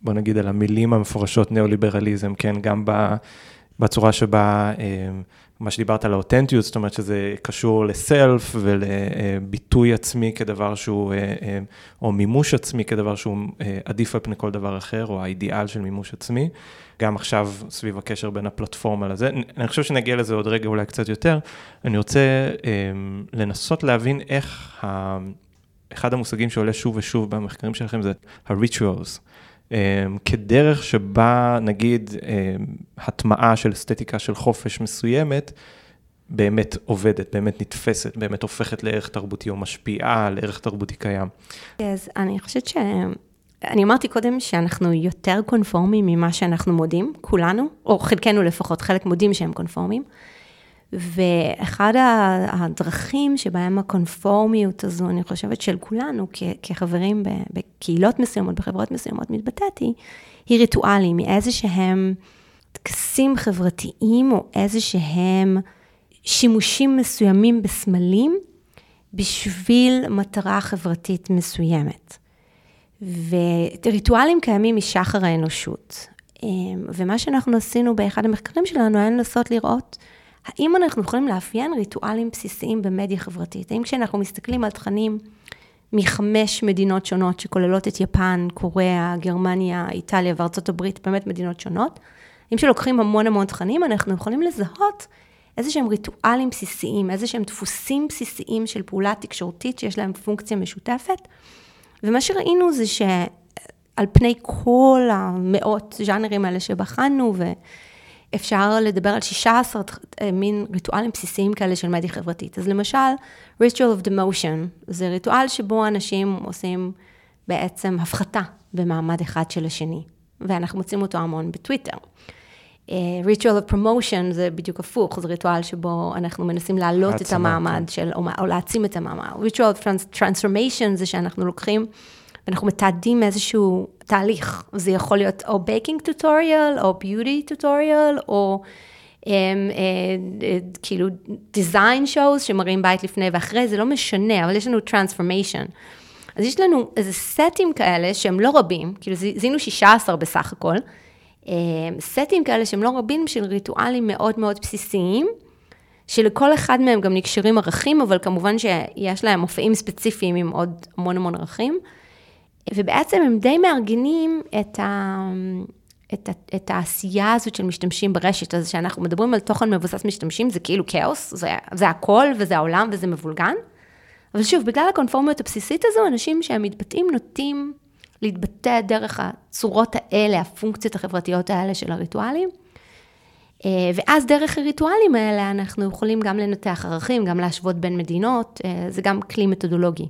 בוא נגיד, על המילים המפורשות ניאו-ליברליזם, כן, גם בצורה שבה, אה, מה שדיברת על האותנטיות, זאת אומרת שזה קשור לסלף ולביטוי עצמי כדבר שהוא, אה, אה, או מימוש עצמי כדבר שהוא עדיף על פני כל דבר אחר, או האידיאל של מימוש עצמי. גם עכשיו סביב הקשר בין הפלטפורמה לזה. אני חושב שנגיע לזה עוד רגע אולי קצת יותר. אני רוצה אה, לנסות להבין איך, ה... אחד המושגים שעולה שוב ושוב במחקרים שלכם זה ה-rituals. אה, כדרך שבה נגיד אה, הטמעה של אסתטיקה של חופש מסוימת, באמת עובדת, באמת נתפסת, באמת הופכת לערך תרבותי או משפיעה על ערך תרבותי קיים. אז אני חושבת ש... אני אמרתי קודם שאנחנו יותר קונפורמים ממה שאנחנו מודים, כולנו, או חלקנו לפחות, חלק מודים שהם קונפורמים. ואחד הדרכים שבהם הקונפורמיות הזו, אני חושבת של כולנו כחברים בקהילות מסוימות, בחברות מסוימות, מתבטאת היא, היא ריטואלים, היא איזה שהם טקסים חברתיים או איזה שהם שימושים מסוימים בסמלים בשביל מטרה חברתית מסוימת. וריטואלים קיימים משחר האנושות. אמ, ומה שאנחנו עשינו באחד המחקרים שלנו היה לנסות לראות האם אנחנו יכולים לאפיין ריטואלים בסיסיים במדיה חברתית. האם כשאנחנו מסתכלים על תכנים מחמש מדינות שונות שכוללות את יפן, קוריאה, גרמניה, איטליה וארצות הברית, באמת מדינות שונות, אם שלוקחים המון המון תכנים, אנחנו יכולים לזהות איזה שהם ריטואלים בסיסיים, איזה שהם דפוסים בסיסיים של פעולה תקשורתית שיש להם פונקציה משותפת. ומה שראינו זה שעל פני כל המאות ז'אנרים האלה שבחנו, ואפשר לדבר על 16 אה, מין ריטואלים בסיסיים כאלה של מדיה חברתית. אז למשל, ritual of demotion, זה ריטואל שבו אנשים עושים בעצם הפחתה במעמד אחד של השני, ואנחנו מוצאים אותו המון בטוויטר. Ritual of promotion זה בדיוק הפוך, זה ריטואל שבו אנחנו מנסים להעלות את המעמד כן. של, או, או להעצים את המעמד. ritual of transformation זה שאנחנו לוקחים ואנחנו מתעדים איזשהו תהליך. זה יכול להיות או baking tutorial, או beauty tutorial, או אמ, אה, אה, כאילו design shows שמראים בית לפני ואחרי, זה לא משנה, אבל יש לנו transformation. אז יש לנו איזה סטים כאלה שהם לא רבים, כאילו זיהינו 16 בסך הכל, סטים כאלה שהם לא רבים של ריטואלים מאוד מאוד בסיסיים, שלכל אחד מהם גם נקשרים ערכים, אבל כמובן שיש להם מופעים ספציפיים עם עוד המון המון ערכים. ובעצם הם די מארגנים את, ה, את, ה, את העשייה הזאת של משתמשים ברשת, אז שאנחנו מדברים על תוכן מבוסס משתמשים, זה כאילו כאוס, זה, זה הכל וזה העולם וזה מבולגן. אבל שוב, בגלל הקונפורמיות הבסיסית הזו, אנשים שהם מתבטאים נוטים להתבטא דרך הצורות האלה, הפונקציות החברתיות האלה של הריטואלים. אה, ואז דרך הריטואלים האלה אנחנו יכולים גם לנתח ערכים, גם להשוות בין מדינות, אה, זה גם כלי מתודולוגי.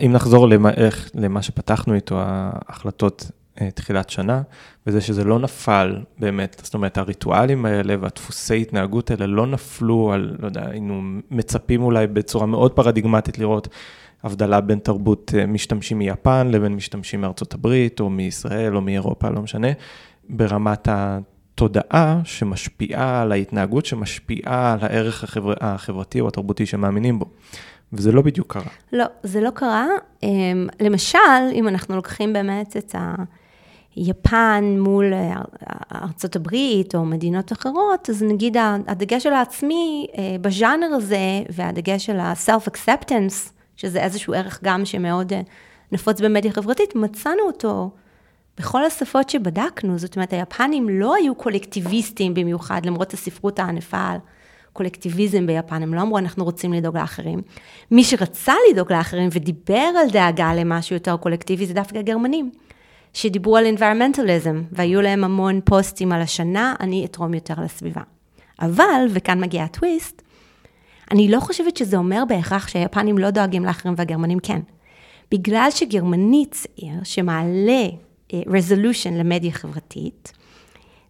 אם נחזור למה, איך, למה שפתחנו איתו, ההחלטות אה, תחילת שנה, וזה שזה לא נפל באמת, זאת אומרת, הריטואלים האלה והדפוסי התנהגות האלה לא נפלו על, לא יודע, היינו מצפים אולי בצורה מאוד פרדיגמטית לראות הבדלה בין תרבות משתמשים מיפן לבין משתמשים מארצות הברית, או מישראל, או מאירופה, לא משנה, ברמת ה... תודעה שמשפיעה על ההתנהגות, שמשפיעה על הערך החבר... החברתי או התרבותי שמאמינים בו. וזה לא בדיוק קרה. לא, זה לא קרה. אמ, למשל, אם אנחנו לוקחים באמת את היפן מול ארצות הברית או מדינות אחרות, אז נגיד הדגש של העצמי אה, בז'אנר הזה, והדגש של ה-self-acceptance, שזה איזשהו ערך גם שמאוד אה, נפוץ במדיה חברתית, מצאנו אותו בכל השפות שבדקנו, זאת אומרת, היפנים לא היו קולקטיביסטים במיוחד, למרות הספרות הענפה על קולקטיביזם ביפן, הם לא אמרו, אנחנו רוצים לדאוג לאחרים. מי שרצה לדאוג לאחרים ודיבר על דאגה למשהו יותר קולקטיבי, זה דווקא הגרמנים, שדיברו על environmentalism, והיו להם המון פוסטים על השנה, אני אתרום יותר לסביבה. אבל, וכאן מגיע הטוויסט, אני לא חושבת שזה אומר בהכרח שהיפנים לא דואגים לאחרים והגרמנים כן. בגלל שגרמני צעיר שמעלה רזולושן אה, למדיה חברתית,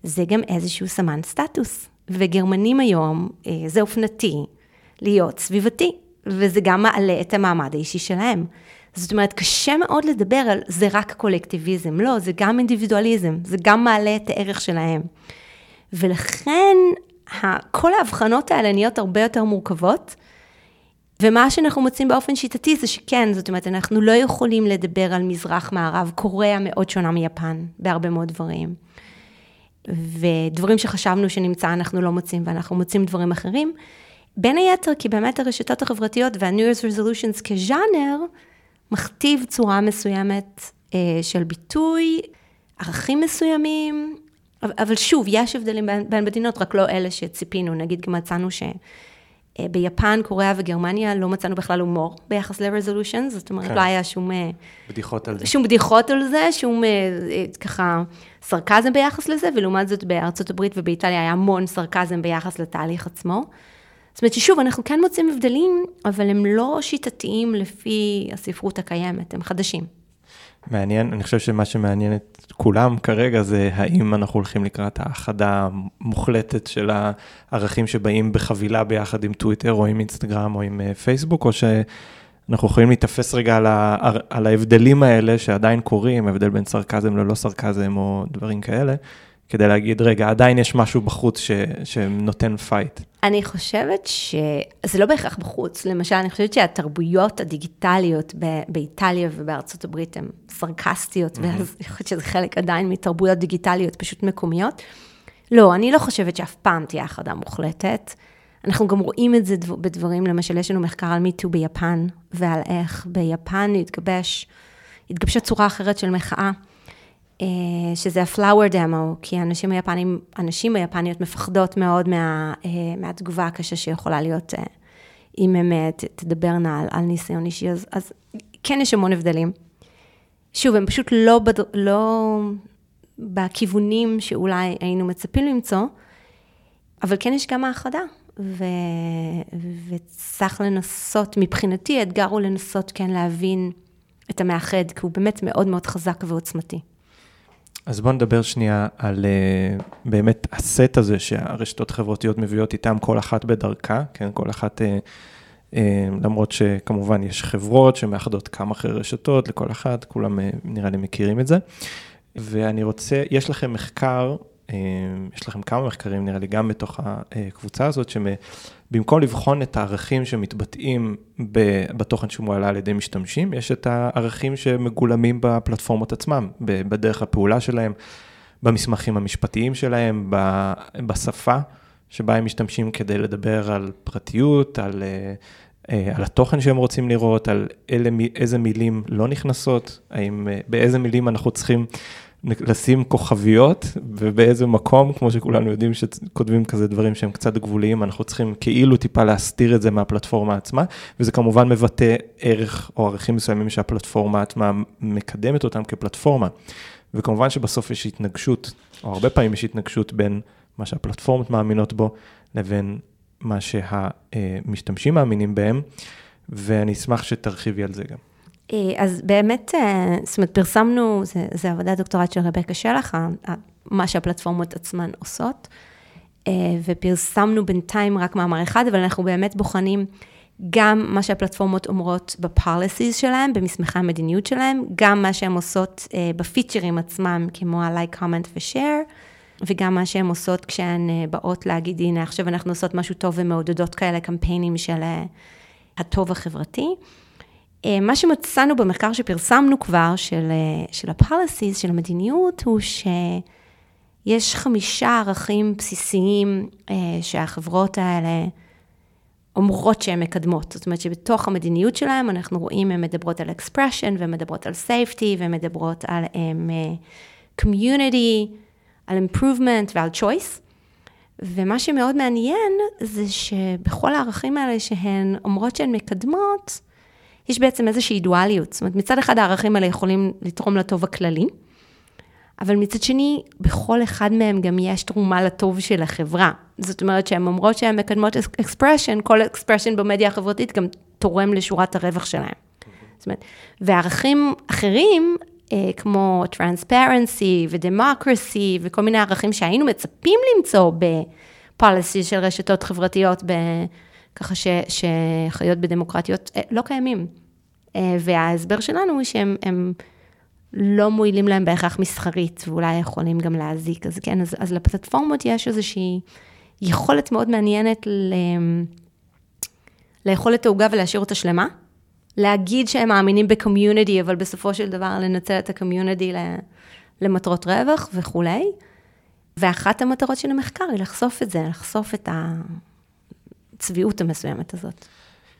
זה גם איזשהו סמן סטטוס. וגרמנים היום, אה, זה אופנתי להיות סביבתי, וזה גם מעלה את המעמד האישי שלהם. זאת אומרת, קשה מאוד לדבר על זה רק קולקטיביזם, לא, זה גם אינדיבידואליזם, זה גם מעלה את הערך שלהם. ולכן, כל ההבחנות האלה נהיות הרבה יותר מורכבות, ומה שאנחנו מוצאים באופן שיטתי זה שכן, זאת אומרת, אנחנו לא יכולים לדבר על מזרח-מערב, קוריאה מאוד שונה מיפן, בהרבה מאוד דברים. ודברים שחשבנו שנמצא אנחנו לא מוצאים, ואנחנו מוצאים דברים אחרים. בין היתר, כי באמת הרשתות החברתיות וה-New Year's Resolutions כז'אנר, מכתיב צורה מסוימת אה, של ביטוי, ערכים מסוימים, אבל שוב, יש הבדלים בין, בין מדינות, רק לא אלה שציפינו. נגיד, גם מצאנו ש... אה, קוריאה וגרמניה לא מצאנו בכלל הומור ביחס ל-resolutions, זאת אומרת, כן. לא היה שום... אה, בדיחות על זה. שום בדיחות על זה, שום אה, ככה סרקזם ביחס לזה, ולעומת זאת בארצות הברית ובאיטליה היה המון סרקזם ביחס לתהליך עצמו. זאת אומרת ששוב, אנחנו כן מוצאים הבדלים, אבל הם לא שיטתיים לפי הספרות הקיימת, הם חדשים. מעניין, אני חושב שמה שמעניין את כולם כרגע זה האם אנחנו הולכים לקראת האחדה המוחלטת של הערכים שבאים בחבילה ביחד עם טוויטר או עם אינסטגרם או עם אה, פייסבוק, או שאנחנו יכולים להתאפס רגע על, ה, על ההבדלים האלה שעדיין קורים, הבדל בין סרקזם ללא סרקזם או דברים כאלה, כדי להגיד, רגע, עדיין יש משהו בחוץ ש, שנותן fight. אני חושבת שזה לא בהכרח בחוץ. למשל, אני חושבת שהתרבויות הדיגיטליות באיטליה ובארצות הברית הן סרקסטיות, mm-hmm. ואז אני חושבת שזה חלק עדיין מתרבויות דיגיטליות פשוט מקומיות. לא, אני לא חושבת שאף פעם תהיה החרדה מוחלטת. אנחנו גם רואים את זה בדברים, למשל, יש לנו מחקר על מיטו ביפן, ועל איך ביפן התגבש, התגבשה צורה אחרת של מחאה. אה, שזה ה-flower demo, כי הנשים היפנים, הנשים היפניות מפחדות מאוד מה, אה, מהתגובה הקשה שיכולה להיות אה, אם הן תדברנה על, על ניסיון אישי, אז, אז כן יש המון הבדלים. שוב, הם פשוט לא, בד... לא בכיוונים שאולי היינו מצפים למצוא, אבל כן יש גם האחדה, ו... וצריך לנסות, מבחינתי האתגר הוא לנסות כן להבין את המאחד, כי הוא באמת מאוד מאוד חזק ועוצמתי. אז בואו נדבר שנייה על uh, באמת הסט הזה שהרשתות החברתיות מביאות איתן, כל אחת בדרכה, כן, כל אחת uh, למרות שכמובן יש חברות שמאחדות כמה אחרי רשתות לכל אחת, כולם נראה לי מכירים את זה. ואני רוצה, יש לכם מחקר, יש לכם כמה מחקרים נראה לי גם בתוך הקבוצה הזאת, שבמקום לבחון את הערכים שמתבטאים בתוכן שמועלה על ידי משתמשים, יש את הערכים שמגולמים בפלטפורמות עצמם, בדרך הפעולה שלהם, במסמכים המשפטיים שלהם, בשפה שבה הם משתמשים כדי לדבר על פרטיות, על, על התוכן שהם רוצים לראות, על אלה, איזה מילים לא נכנסות, האם, באיזה מילים אנחנו צריכים לשים כוכביות, ובאיזה מקום, כמו שכולנו יודעים שכותבים כזה דברים שהם קצת גבוליים, אנחנו צריכים כאילו טיפה להסתיר את זה מהפלטפורמה עצמה, וזה כמובן מבטא ערך או ערכים מסוימים שהפלטפורמה עצמה מקדמת אותם כפלטפורמה. וכמובן שבסוף יש התנגשות, או הרבה פעמים יש התנגשות בין מה שהפלטפורמות מאמינות בו, לבין מה שהמשתמשים מאמינים בהם, ואני אשמח שתרחיבי על זה גם. אה, אז באמת, אה, זאת אומרת, פרסמנו, זה, זה עבודת דוקטורט של רבקה שלח, מה שהפלטפורמות עצמן עושות, אה, ופרסמנו בינתיים רק מאמר אחד, אבל אנחנו באמת בוחנים גם מה שהפלטפורמות אומרות בפוליסיס שלהם, במסמכי המדיניות שלהם, גם מה שהן עושות בפיצ'רים עצמם, כמו ה-like, comment ו-share, וגם מה שהן עושות כשהן באות להגיד, הנה, עכשיו אנחנו עושות משהו טוב ומעודדות כאלה קמפיינים של הטוב החברתי. אה, מה שמצאנו במחקר שפרסמנו כבר, של, אה, של ה-policies, של המדיניות, הוא שיש חמישה ערכים בסיסיים אה, שהחברות האלה אומרות שהן מקדמות. זאת אומרת שבתוך המדיניות שלהן אנחנו רואים, הן מדברות על expression, והן מדברות על safety, והן מדברות על um, community, על improvement ועל choice. ומה שמאוד מעניין זה שבכל הערכים האלה שהן אומרות שהן מקדמות, יש בעצם איזושהי דואליות. זאת אומרת, מצד אחד הערכים האלה יכולים לתרום לטוב הכללי, אבל מצד שני, בכל אחד מהם גם יש תרומה לטוב של החברה. זאת אומרת שהן אומרות שהן מקדמות expression, כל expression במדיה החברתית גם תורם לשורת הרווח שלהם. זאת אומרת, וערכים אחרים, אה, כמו טרנספרנסי ודמוקרסי וכל מיני ערכים שהיינו מצפים למצוא בפוליסי של רשתות חברתיות, ב... ככה ש, שחיות בדמוקרטיות אה, לא קיימים. אה, וההסבר שלנו הוא שהם לא מועילים להם בהכרח מסחרית, ואולי יכולים גם להזיק. אז כן, אז, אז לפלטפורמות יש איזושהי יכולת מאוד מעניינת ל... לאכול את העוגה ולהשאיר אותה שלמה. להגיד שהם מאמינים בקומיוניטי, אבל בסופו של דבר לנצל את הקומיוניטי למטרות רווח וכולי. ואחת המטרות של המחקר היא לחשוף את זה, לחשוף את, ה... הצביעות המסוימת הזאת.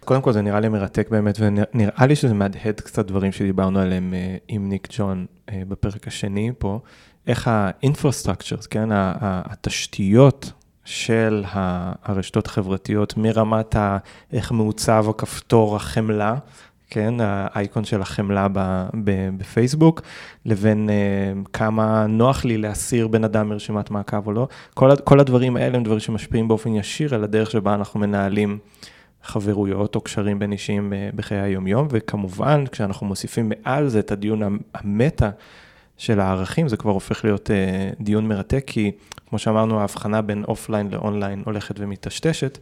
קודם כל זה נראה לי מרתק באמת, ונראה לי שזה מהדהד קצת דברים שדיברנו עליהם אה, עם ניק ג'ון אה, בפרק השני פה, איך ה-infrastructures, כן, התשתיות של הרשתות החברתיות, מרמת ה, איך מעוצב הכפתור החמלה, כן, האייקון של החמלה בפייסבוק, לבין uh, כמה נוח לי להסיר בן אדם מרשימת מעקב או לא. כל, כל הדברים האלה הם דברים שמשפיעים באופן ישיר על הדרך שבה אנחנו מנהלים חברויות או קשרים בין אישיים אה, בחיי היומיום, וכמובן, כשאנחנו מוסיפים מעל זה את הדיון המטה של הערכים, זה כבר הופך להיות uh, דיון מרתק, כי כמו שאמרנו, ההבחנה בין offline ל online הולכת ומטשטשת,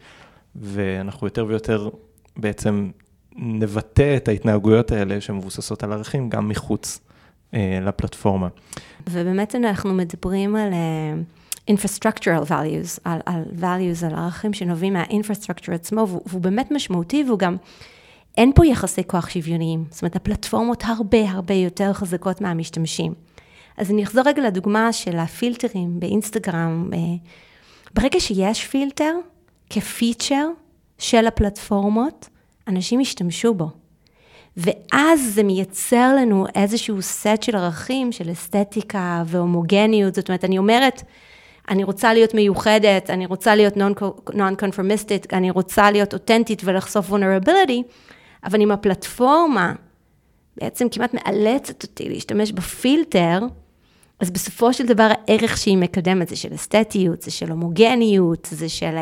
ואנחנו יותר ויותר בעצם נבטא את ההתנהגויות האלה שמבוססות על ערכים גם מחוץ אה, לפלטפורמה. ובאמת אנחנו מדברים על uh, infrastructural values, על, על values, על ערכים שנובעים מה-infrastructure עצמו, והוא, והוא באמת משמעותי, והוא גם, אין פה יחסי כוח שוויוניים. זאת אומרת, הפלטפורמות הרבה הרבה יותר חזקות מהמשתמשים. אז אני אחזור רגע לדוגמה של הפילטרים באינסטגרם. אה, ברגע שיש פילטר כפיצ'ר של הפלטפורמות, אנשים ישתמשו בו. ואז זה מייצר לנו איזשהו סט של ערכים, של אסתטיקה והומוגניות. זאת אומרת, אני אומרת, אני רוצה להיות מיוחדת, אני רוצה להיות non-conformistic, אני רוצה להיות אותנטית ולחשוף vulnerability, אבל אם הפלטפורמה בעצם כמעט מאלצת אותי להשתמש בפילטר, אז בסופו של דבר הערך שהיא מקדמת זה של אסתטיות, זה של הומוגניות, זה של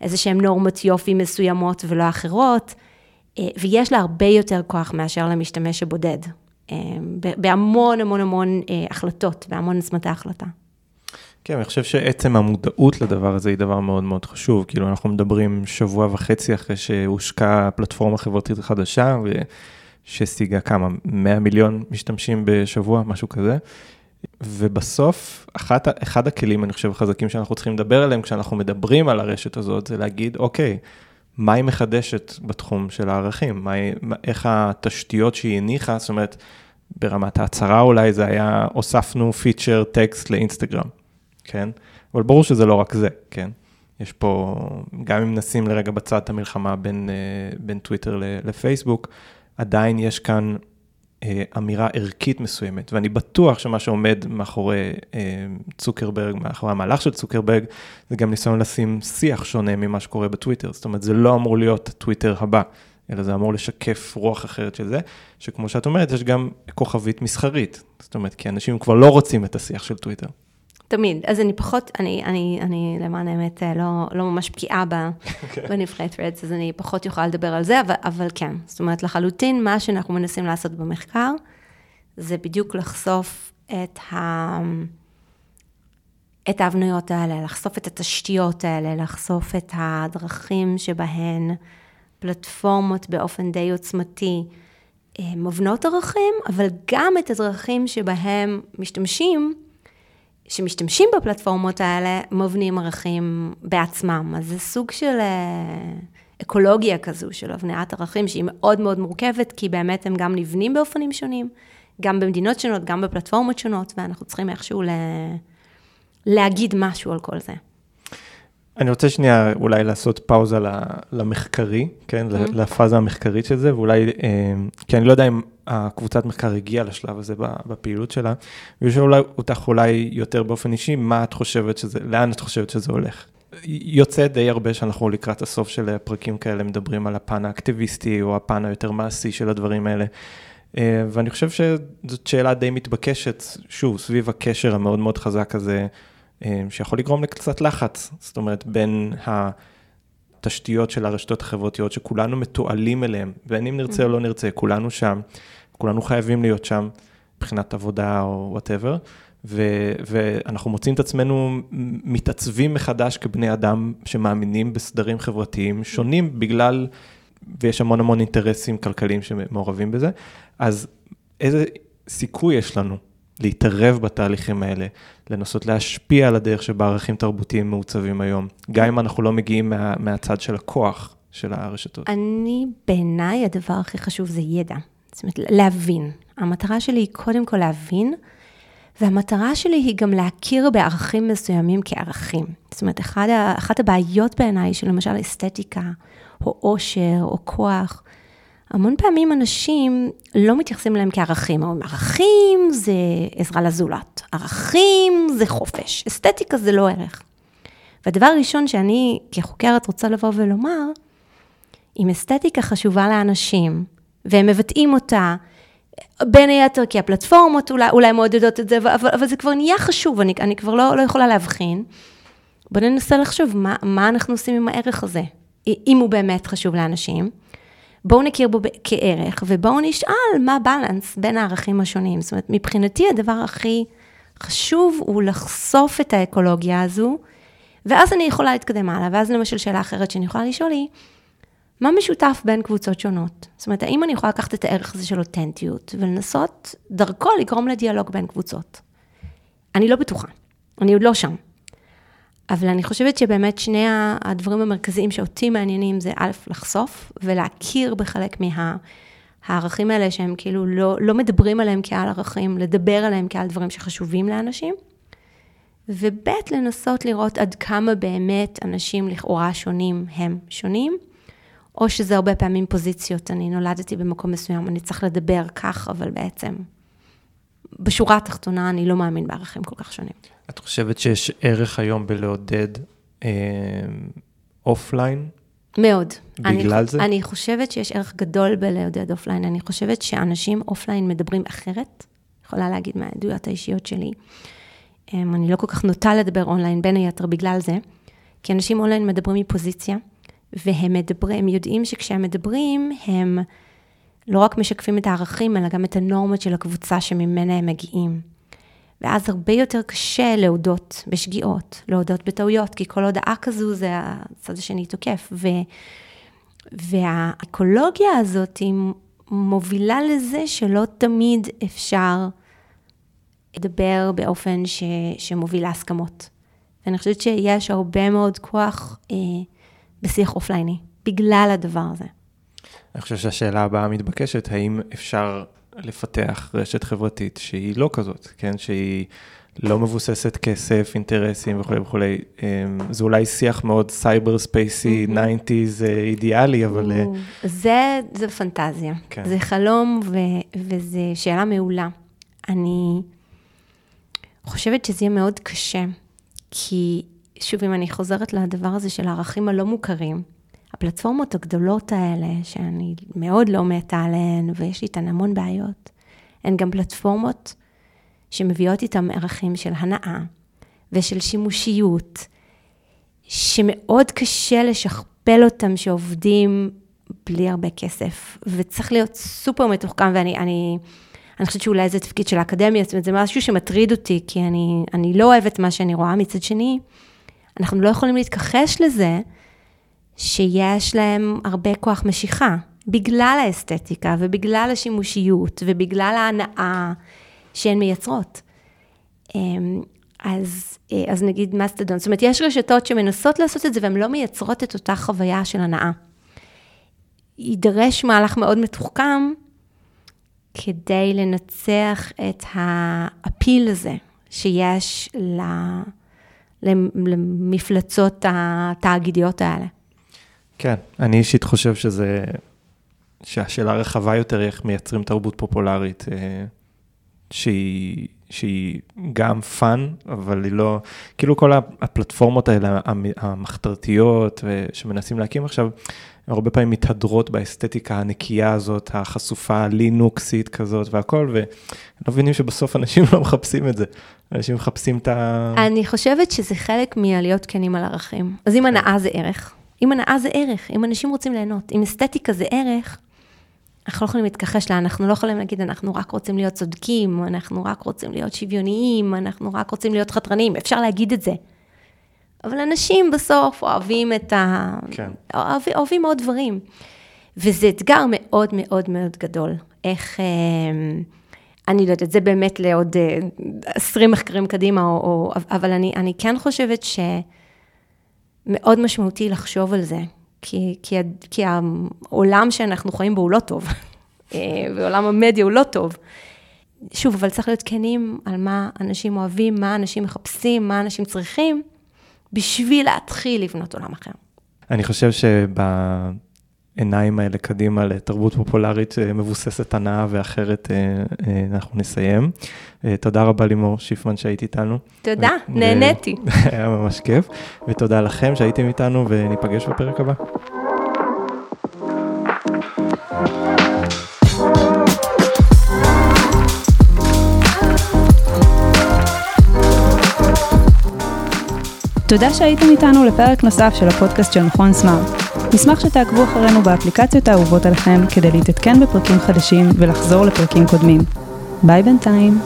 איזה שהן נורמות יופי מסוימות ולא אחרות. אה, ויש לה הרבה יותר כוח מאשר למשתמש הבודד, אה, בהמון המון המון אה, החלטות, בהמון עוצמתי החלטה. כן, אני חושב שעצם המודעות לדבר הזה היא דבר מאוד מאוד חשוב. כאילו, אנחנו מדברים שבוע וחצי אחרי שהושקעה פלטפורמה חברתית חדשה, ושהשיגה כמה, 100 מיליון משתמשים בשבוע, משהו כזה. ובסוף, אחת, אחד הכלים, אני חושב, החזקים שאנחנו צריכים לדבר עליהם כשאנחנו מדברים על הרשת הזאת, זה להגיד, אוקיי, מה היא מחדשת בתחום של הערכים? מה, איך התשתיות שהיא הניחה, זאת אומרת, ברמת ההצהרה אולי זה היה, הוספנו פיצ'ר טקסט לאינסטגרם, כן? אבל ברור שזה לא רק זה, כן? יש פה, גם אם נשים לרגע בצד את המלחמה בין, אה, בין טוויטר לפייסבוק, עדיין יש כאן אמירה ערכית מסוימת, ואני בטוח שמה שעומד מאחורי אה, צוקרברג, מאחורי המהלך של צוקרברג, זה גם ניסיון לשים שיח שונה ממה שקורה בטוויטר, זאת אומרת, זה לא אמור להיות הטוויטר הבא, אלא זה אמור לשקף רוח אחרת של זה, שכמו שאת אומרת, יש גם כוכבית מסחרית, זאת אומרת, כי אנשים כבר לא רוצים את השיח של טוויטר. תמיד. אז אני פחות, אני, אני, אני למען האמת אה, לא, לא ממש בקיאה okay. בנבחרי threads, אז אני פחות יכולה לדבר על זה, אבל, אבל כן. זאת אומרת, לחלוטין, מה שאנחנו מנסים לעשות במחקר, זה בדיוק לחשוף את, ה, את ההבנויות האלה, לחשוף את התשתיות האלה, לחשוף את הדרכים שבהן פלטפורמות באופן די עוצמתי אה, מבנות ערכים, אבל גם את הדרכים שבהם משתמשים, שמשתמשים בפלטפורמות האלה, מבנים ערכים בעצמם. אז זה סוג של אה, אקולוגיה כזו, של הבניית ערכים, שהיא מאוד מאוד מורכבת, כי באמת הם גם נבנים באופנים שונים, גם במדינות שונות, גם בפלטפורמות שונות, ואנחנו צריכים איכשהו ל... להגיד משהו על כל זה. אני רוצה שנייה אולי לעשות פאוזה למחקרי, כן, mm-hmm. לפאזה המחקרית של זה, ואולי, אה, כי אני לא יודע אם הקבוצת מחקר הגיעה לשלב הזה בפעילות שלה, ושאול אותך אולי יותר באופן אישי, מה את חושבת שזה, לאן את חושבת שזה הולך? יוצא די הרבה שאנחנו לקראת הסוף של פרקים כאלה מדברים על הפן האקטיביסטי או הפן היותר מעשי של הדברים האלה. אה, ואני חושב שזאת שאלה די מתבקשת, שוב, סביב הקשר המאוד מאוד חזק הזה, אה, שיכול לגרום לקצת לחץ, זאת אומרת, בין התשתיות של הרשתות החברתיות שכולנו מתועלים אליהן, בין אם נרצה או לא נרצה, כולנו שם. כולנו חייבים להיות שם מבחינת עבודה או וואטאבר, ואנחנו מוצאים את עצמנו מתעצבים מחדש כבני אדם שמאמינים בסדרים חברתיים שונים בגלל, ויש המון המון אינטרסים כלכליים שמעורבים בזה, אז איזה סיכוי יש לנו להתערב בתהליכים האלה, לנסות להשפיע על הדרך שבה ערכים תרבותיים מעוצבים היום, גם אם אנחנו לא מגיעים מה, מהצד של הכוח של הרשתות. אני, בעיניי הדבר הכי חשוב זה ידע. זאת אומרת, להבין. המטרה שלי היא קודם כל להבין, והמטרה שלי היא גם להכיר בערכים מסוימים כערכים. זאת אומרת, אחד, אחת הבעיות בעיניי של למשל אסתטיקה, או עושר, או כוח, המון פעמים אנשים לא מתייחסים אליהם כערכים, אומרים, ערכים זה עזרה לזולת, ערכים זה חופש, אסתטיקה זה לא ערך. והדבר הראשון שאני כחוקרת רוצה לבוא ולומר, אם אסתטיקה חשובה לאנשים, והם מבטאים אותה, בין היתר כי הפלטפורמות אולי, אולי מעודדות את זה, אבל, אבל זה כבר נהיה חשוב, אני, אני כבר לא, לא יכולה להבחין. בואו ננסה לחשוב מה, מה אנחנו עושים עם הערך הזה, אם הוא באמת חשוב לאנשים. בואו נכיר בו כערך, ובואו נשאל מה הבלנס בין הערכים השונים. זאת אומרת, מבחינתי הדבר הכי חשוב הוא לחשוף את האקולוגיה הזו, ואז אני יכולה להתקדם הלאה. ואז למשל שאלה אחרת שאני יכולה לשאול היא, מה משותף בין קבוצות שונות? זאת אומרת, האם אני יכולה לקחת את הערך הזה של אותנטיות ולנסות דרכו לגרום לדיאלוג בין קבוצות? אני לא בטוחה, אני עוד לא שם. אבל אני חושבת שבאמת שני הדברים המרכזיים שאותי מעניינים זה א', לחשוף ולהכיר בחלק מהערכים האלה שהם כאילו לא, לא מדברים עליהם כעל ערכים, לדבר עליהם כעל דברים שחשובים לאנשים. וב', לנסות לראות עד כמה באמת אנשים לכאורה שונים הם שונים, או שזה הרבה פעמים פוזיציות, אני נולדתי במקום מסוים, אני צריך לדבר כך, אבל בעצם, בשורה התחתונה, אני לא מאמין בערכים כל כך שונים. את חושבת שיש ערך היום בלעודד אה, offline? מאוד. בגלל אני, זה? אני חושבת שיש ערך גדול בלעודד offline. אני חושבת שאנשים offline מדברים אחרת, יכולה להגיד מהעדויות האישיות שלי. אמ, אני לא כל כך נוטה לדבר אונליין, בין היתר בגלל זה, כי אנשים אונליין מדברים מפוזיציה. והם מדברים, הם יודעים שכשהם מדברים, הם לא רק משקפים את הערכים, אלא גם את הנורמות של הקבוצה שממנה הם מגיעים. ואז הרבה יותר קשה להודות בשגיאות, להודות בטעויות, כי כל הודעה כזו זה הצד השני תוקף. ו, והאקולוגיה הזאת היא מובילה לזה שלא תמיד אפשר לדבר באופן ש, שמוביל להסכמות. ואני חושבת שיש הרבה מאוד כוח אה, בשיח offline י, בגלל הדבר הזה. אני חושב שהשאלה הבאה המתבקשת, האם אפשר לפתח רשת חברתית שהיא לא כזאת, כן? שהיא לא מבוססת כסף, אינטרסים וכולי וכולי. אמ, זה אולי שיח מאוד cyber space י, 90's אידיאלי, אבל... אה, זה, זה פנטזיה. כן. זה חלום ו, וזו שאלה מעולה. אני חושבת שזה יהיה מאוד קשה, כי שוב, אם אני חוזרת לדבר הזה של הערכים הלא מוכרים, הפלטפורמות הגדולות האלה, שאני מאוד לא מתה עליהן, ויש איתן המון בעיות, הן גם פלטפורמות שמביאות איתן ערכים של הנאה ושל שימושיות, שמאוד קשה לשכפל אותם, שעובדים בלי הרבה כסף, וצריך להיות סופר מתוחכם, ואני אני, אני חושבת שאולי זה תפקיד של האקדמיה, זאת אומרת, זה משהו שמטריד אותי, כי אני, אני לא אוהבת מה שאני רואה. מצד שני, אנחנו לא יכולים להתכחש לזה, שיש להם הרבה כוח משיכה, בגלל האסתטיקה ובגלל השימושיות ובגלל ההנאה שהן מייצרות. אמ, אז, אה, אז נגיד מסטדון, זאת אומרת, יש רשתות שמנסות לעשות את זה והן לא מייצרות את אותה חוויה של הנאה. יידרש מהלך מאוד מתוחכם כדי לנצח את האפיל הזה שיש למפלצות התאגידיות האלה. כן, אני אישית חושב שזה, שהשאלה הרחבה יותר היא איך מייצרים תרבות פופולרית אה, שהיא, שהיא גם fun, אבל היא לא, כאילו כל הפלטפורמות האלה, המחתרתיות שמנסים להקים עכשיו, הרבה פעמים מתהדרות באסתטיקה הנקייה הזאת, החשופה, הלינוקסית כזאת והכל, ולא מבינים שבסוף אנשים לא מחפשים את זה. אנשים מחפשים את ה... אני חושבת שזה חלק מלהיות כנים על ערכים. אז אם הנאה זה ערך, אם הנאה זה ערך, אם אנשים רוצים ליהנות, אם אסתטיקה זה ערך, אנחנו לא יכולים להתכחש לה, אנחנו לא יכולים להגיד, אנחנו רק רוצים להיות צודקים, אנחנו רק רוצים להיות שוויוניים, אנחנו רק רוצים להיות חתרניים, אפשר להגיד את זה. אבל אנשים בסוף אוהבים את ה... כן. אוהבים, אוהבים מאוד דברים. וזה אתגר מאוד מאוד מאוד גדול. איך... אה, אני לא יודעת, זה באמת לעוד 20 אה, מחקרים קדימה, או, או, אבל אני, אני כן חושבת ש... מאוד משמעותי לחשוב על זה, כי, כי, כי העולם שאנחנו חיים בו הוא לא טוב, אה, ועולם המדיה הוא לא טוב. שוב, אבל צריך להיות כנים על מה אנשים אוהבים, מה אנשים מחפשים, מה אנשים צריכים, בשביל להתחיל לבנות עולם אחר. אני חושב שב... העיניים האלה קדימה לתרבות פופולרית אה, מבוססת הנאה ואחרת, אה, אה, אנחנו נסיים. תודה רבה לימור שיפמן שהיית איתנו. תודה, ו- נהניתי. היה ממש כיף, ותודה לכם שהייתם איתנו וניפגש בפרק הבא. תודה שהייתם איתנו לפרק נוסף של הפודקאסט של מכון סמארט. נשמח שתעקבו אחרינו באפליקציות האהובות עליכם כדי להתעדכן בפרקים חדשים ולחזור לפרקים קודמים. ביי בינתיים.